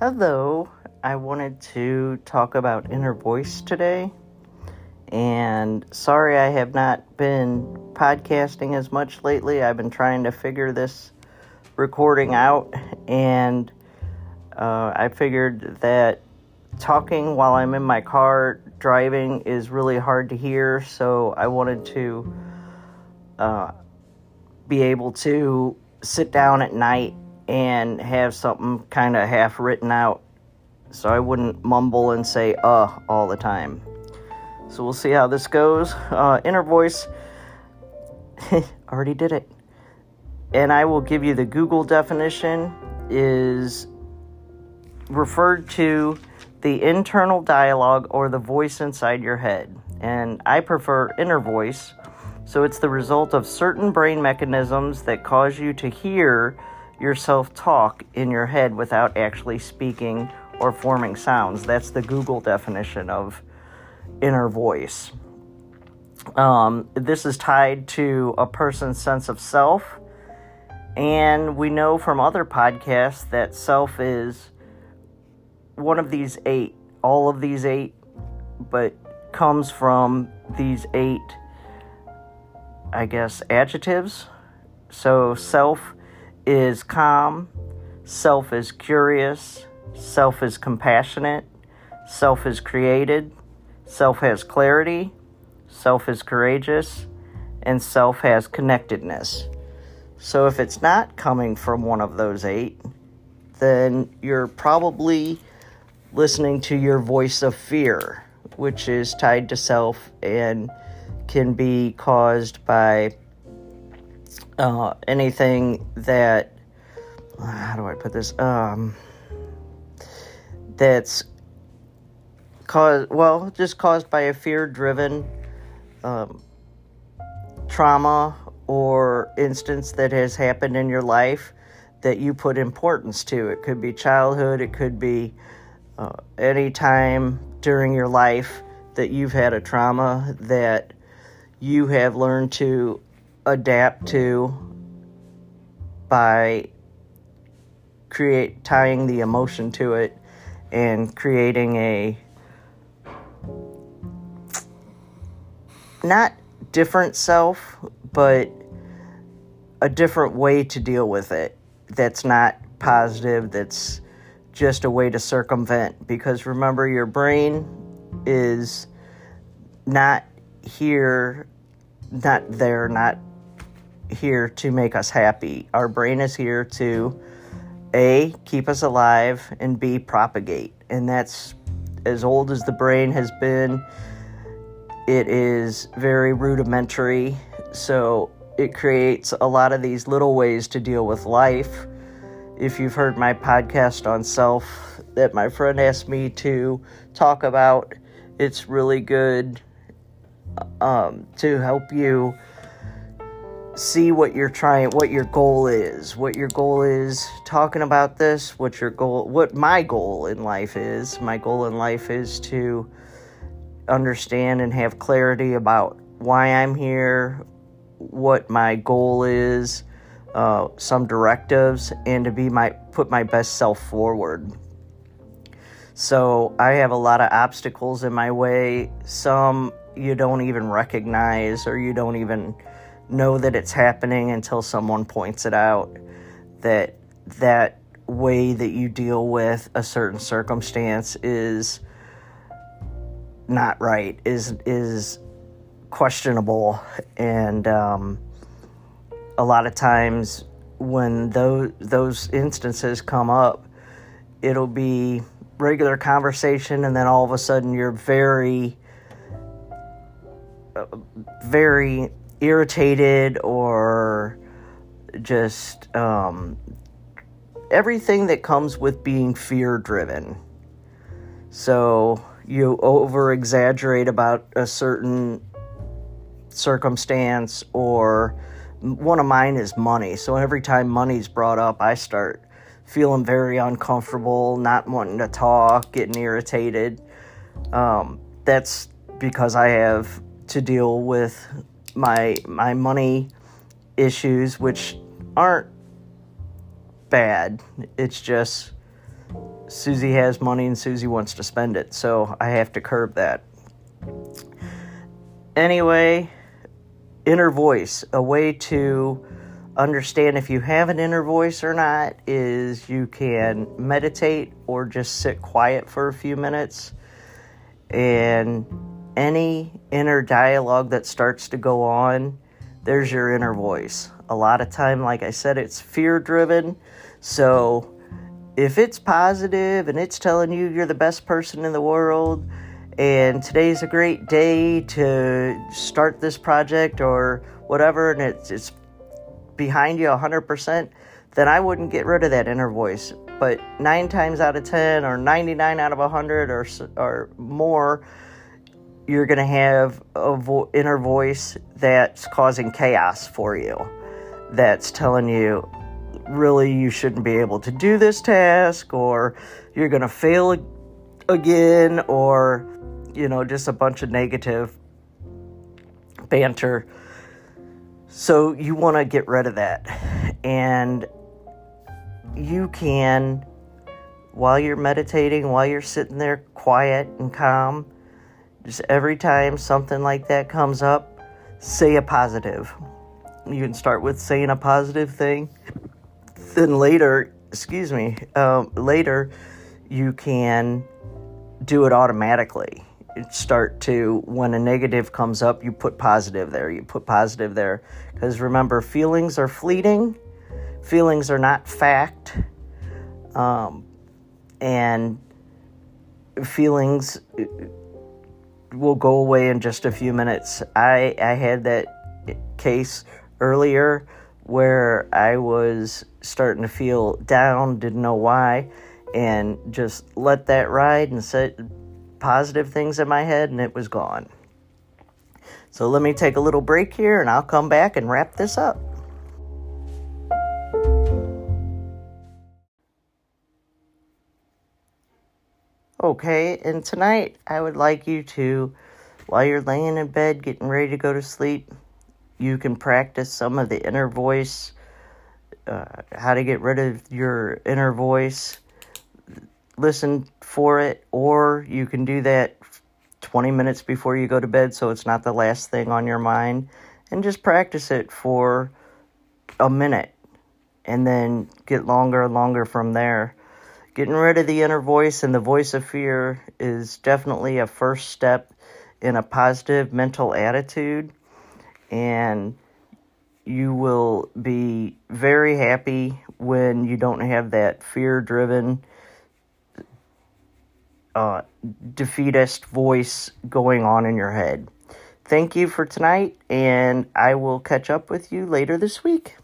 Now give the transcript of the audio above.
Hello, I wanted to talk about inner voice today. And sorry I have not been podcasting as much lately. I've been trying to figure this recording out, and uh, I figured that talking while I'm in my car driving is really hard to hear, so I wanted to uh, be able to sit down at night and have something kind of half written out so I wouldn't mumble and say uh all the time. So we'll see how this goes. Uh, inner voice, already did it. And I will give you the Google definition is referred to the internal dialogue or the voice inside your head. And I prefer inner voice. So it's the result of certain brain mechanisms that cause you to hear yourself talk in your head without actually speaking or forming sounds. That's the Google definition of inner voice. Um, this is tied to a person's sense of self. And we know from other podcasts that self is one of these eight, all of these eight, but comes from these eight, I guess, adjectives. So self is calm, self is curious, self is compassionate, self is created, self has clarity, self is courageous, and self has connectedness. So if it's not coming from one of those eight, then you're probably listening to your voice of fear, which is tied to self and can be caused by uh, anything that how do I put this? Um, that's caused well, just caused by a fear-driven um, trauma or instance that has happened in your life that you put importance to. It could be childhood. It could be uh, any time during your life that you've had a trauma that you have learned to adapt to by create tying the emotion to it and creating a not different self but a different way to deal with it that's not positive that's just a way to circumvent. Because remember your brain is not here not there not here to make us happy. Our brain is here to A, keep us alive, and B, propagate. And that's as old as the brain has been. It is very rudimentary, so it creates a lot of these little ways to deal with life. If you've heard my podcast on self that my friend asked me to talk about, it's really good um, to help you see what you're trying what your goal is. What your goal is talking about this what your goal what my goal in life is. My goal in life is to understand and have clarity about why i'm here what my goal is uh, some directives and to be my put my best self forward. So i have a lot of obstacles in my way. Some you don't even recognize or you don't even know that it's happening until someone points it out that that way that you deal with a certain circumstance is not right is is questionable. And um, a lot of times when those those instances come up it'll be regular conversation and then all of a sudden you're very uh, very irritated or just um, everything that comes with being fear driven. So you over exaggerate about a certain circumstance, or one of mine is money. So every time money's brought up, I start feeling very uncomfortable, not wanting to talk, getting irritated. Um, that's because I have to deal with my my money issues, which aren't bad. It's just Susie has money and Susie wants to spend it, so I have to curb that. Anyway, inner voice, a way to understand if you have an inner voice or not is you can meditate or just sit quiet for a few minutes and any inner dialogue that starts to go on there's your inner voice a lot of time like i said it's fear driven so if it's positive and it's telling you you're the best person in the world and today's a great day to start this project or whatever and it's, it's behind you 100%, then I wouldn't get rid of that inner voice. But nine times out of 10, or 99 out of 100, or, or more, you're going to have a vo- inner voice that's causing chaos for you, that's telling you, really, you shouldn't be able to do this task, or you're going to fail again, or, you know, just a bunch of negative banter so you want to get rid of that. And you can, while you're meditating, while you're sitting there quiet and calm, just every time something like that comes up, say a positive. You can start with saying a positive thing. Then later, excuse me, um, later you can do it automatically. Start to when a negative comes up you put positive there. You put positive there. Because remember feelings are fleeting. Feelings are not fact. Um, and feelings will go away in just a few minutes i i had that case earlier where i was starting to feel down didn't know why and just let that ride and said positive things in my head and it was gone. So let me take a little break here and I'll come back and wrap this up. Okay, and tonight I would like you to, while you're laying in bed getting ready to go to sleep, you can practice some of the inner voice, uh, how to get rid of your inner voice listen for it, or you can do that 20 minutes before you go to bed so it's not the last thing on your mind, and just practice it for a minute and then get longer and longer from there. Getting rid of the inner voice and the voice of fear is definitely a first step in a positive mental attitude, and you will be very happy when you don't have that fear driven uh, defeatist voice going on in your head. Thank you for tonight, and I will catch up with you later this week.